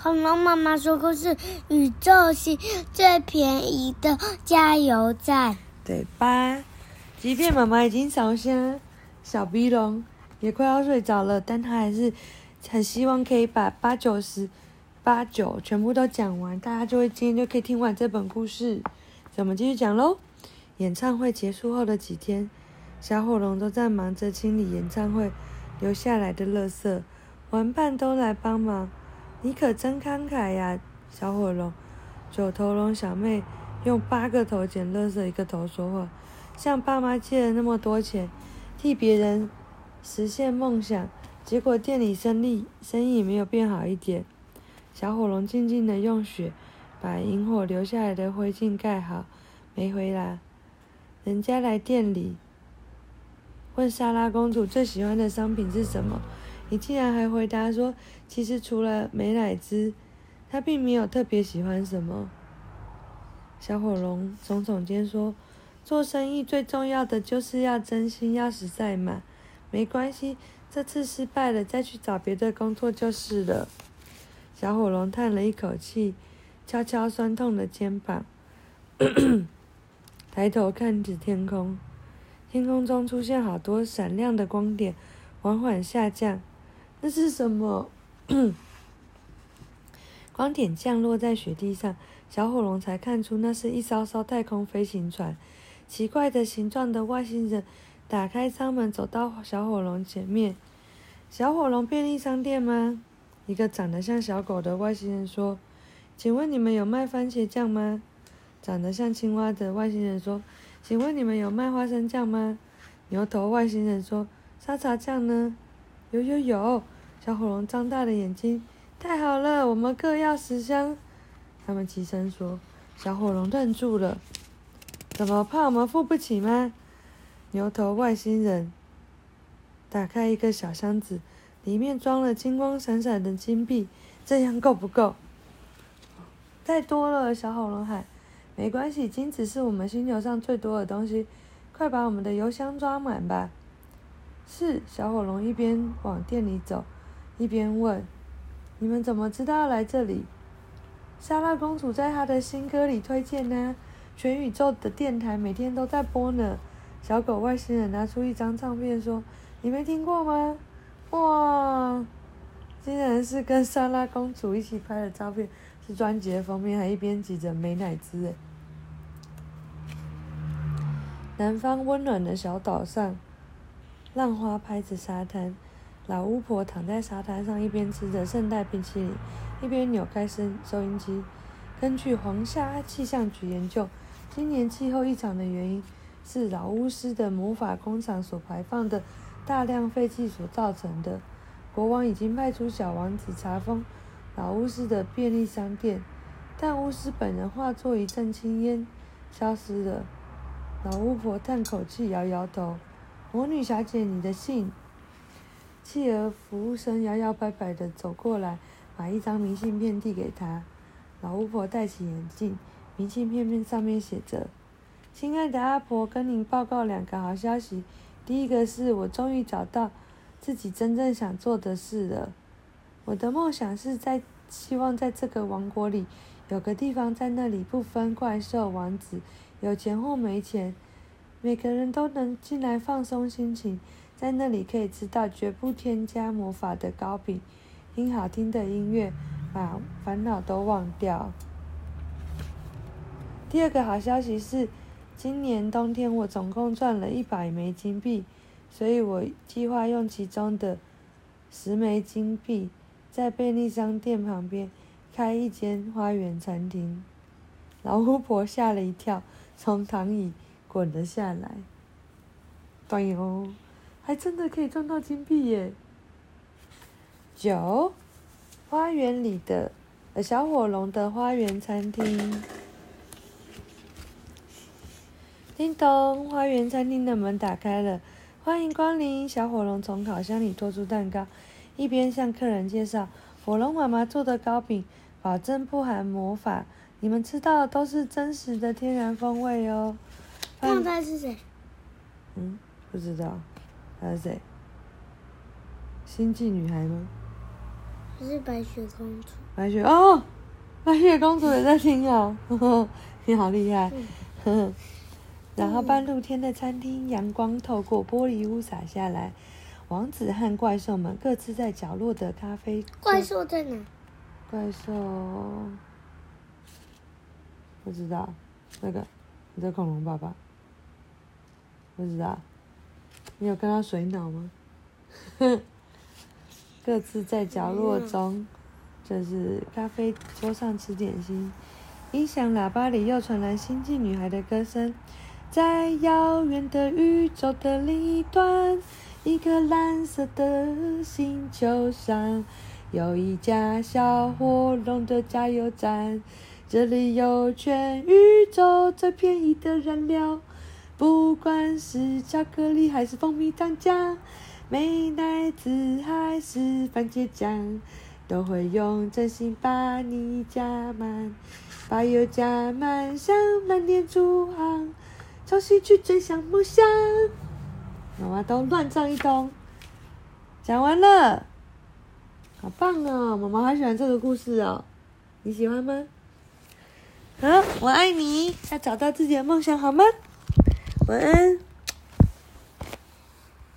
恐龙妈妈说过是，宇宙系最便宜的加油站，对吧？即便妈妈已经烧声，小鼻龙也快要睡着了，但他还是很希望可以把八九十、八九全部都讲完，大家就会今天就可以听完这本故事。我们继续讲喽。演唱会结束后的几天，小火龙都在忙着清理演唱会留下来的垃圾，玩伴都来帮忙。你可真慷慨呀，小火龙！九头龙小妹用八个头捡垃圾，一个头说话，向爸妈借了那么多钱，替别人实现梦想，结果店里生意生意没有变好一点。小火龙静静的用雪把萤火留下来的灰烬盖好，没回来。人家来店里问莎拉公主最喜欢的商品是什么？你竟然还回答说，其实除了美乃滋，他并没有特别喜欢什么。小火龙耸耸肩说：“做生意最重要的就是要真心，要实在嘛。没关系，这次失败了，再去找别的工作就是了。”小火龙叹了一口气，敲敲酸痛的肩膀，抬头看着天空，天空中出现好多闪亮的光点，缓缓下降。那是什么？光点降落在雪地上，小火龙才看出那是一艘艘太空飞行船。奇怪的形状的外星人打开舱门，走到小火龙前面。小火龙便利商店吗？一个长得像小狗的外星人说：“请问你们有卖番茄酱吗？”长得像青蛙的外星人说：“请问你们有卖花生酱吗？”牛头外星人说：“沙茶酱呢？”有有有！小火龙张大了眼睛，太好了，我们各要十箱。他们齐声说。小火龙愣住了，怎么怕我们付不起吗？牛头外星人打开一个小箱子，里面装了金光闪闪的金币，这样够不够？太多了！小火龙喊。没关系，金子是我们星球上最多的东西，快把我们的油箱装满吧。是，小火龙一边往店里走，一边问：“你们怎么知道要来这里？”莎拉公主在她的新歌里推荐呢，全宇宙的电台每天都在播呢。小狗外星人拿出一张唱片说：“你没听过吗？”哇，竟然是跟莎拉公主一起拍的照片，是专辑的封面，还一边挤着美乃滋。南方温暖的小岛上。浪花拍着沙滩，老巫婆躺在沙滩上，一边吃着圣诞冰淇淋，一边扭开收收音机。根据黄夏气象局研究，今年气候异常的原因是老巫师的魔法工厂所排放的大量废气所造成的。国王已经派出小王子查封老巫师的便利商店，但巫师本人化作一阵青烟消失了。老巫婆叹口气，摇摇头。魔女小姐，你的信。企鹅服务生摇摇摆摆地走过来，把一张明信片递给她。老巫婆戴起眼镜，明信片片上面写着：“亲爱的阿婆，跟您报告两个好消息。第一个是我终于找到自己真正想做的事了。我的梦想是在希望在这个王国里有个地方，在那里不分怪兽、王子，有钱或没钱。”每个人都能进来放松心情，在那里可以吃到绝不添加魔法的糕饼，听好听的音乐，把烦恼都忘掉。第二个好消息是，今年冬天我总共赚了一百枚金币，所以我计划用其中的十枚金币，在便利商店旁边开一间花园餐厅。老巫婆吓了一跳，从躺椅。滚了下来，对哦，还真的可以赚到金币耶！九，花园里的小火龙的花园餐厅，叮咚，花园餐厅的门打开了，欢迎光临！小火龙从烤箱里拖出蛋糕，一边向客人介绍火龙妈妈做的糕饼，保证不含魔法，你们吃到的都是真实的天然风味哦。旺财是谁？嗯，不知道，他是谁？星际女孩吗？是白雪公主。白雪哦，白雪公主也在听哦，呵呵，你好厉害。呵呵。然后半露天的餐厅，阳光透过玻璃屋洒下来，王子和怪兽们各自在角落的咖啡。怪兽在哪？怪兽不知道，那个你的恐龙爸爸不知道，你有跟他水脑吗？各自在角落中，就是咖啡桌上吃点心，音响喇叭里又传来星际女孩的歌声。在遥远的宇宙的另一端，一颗蓝色的星球上，有一家小火龙的加油站。这里有全宇宙最便宜的燃料，不管是巧克力还是蜂蜜糖浆，美乃滋还是番茄酱，都会用真心把你加满，把油加满，像满点出航。潮汐去追想梦想，妈妈都乱唱一通。讲完了，好棒哦！妈妈好喜欢这个故事哦，你喜欢吗？好，我爱你，要找到自己的梦想好吗？晚安。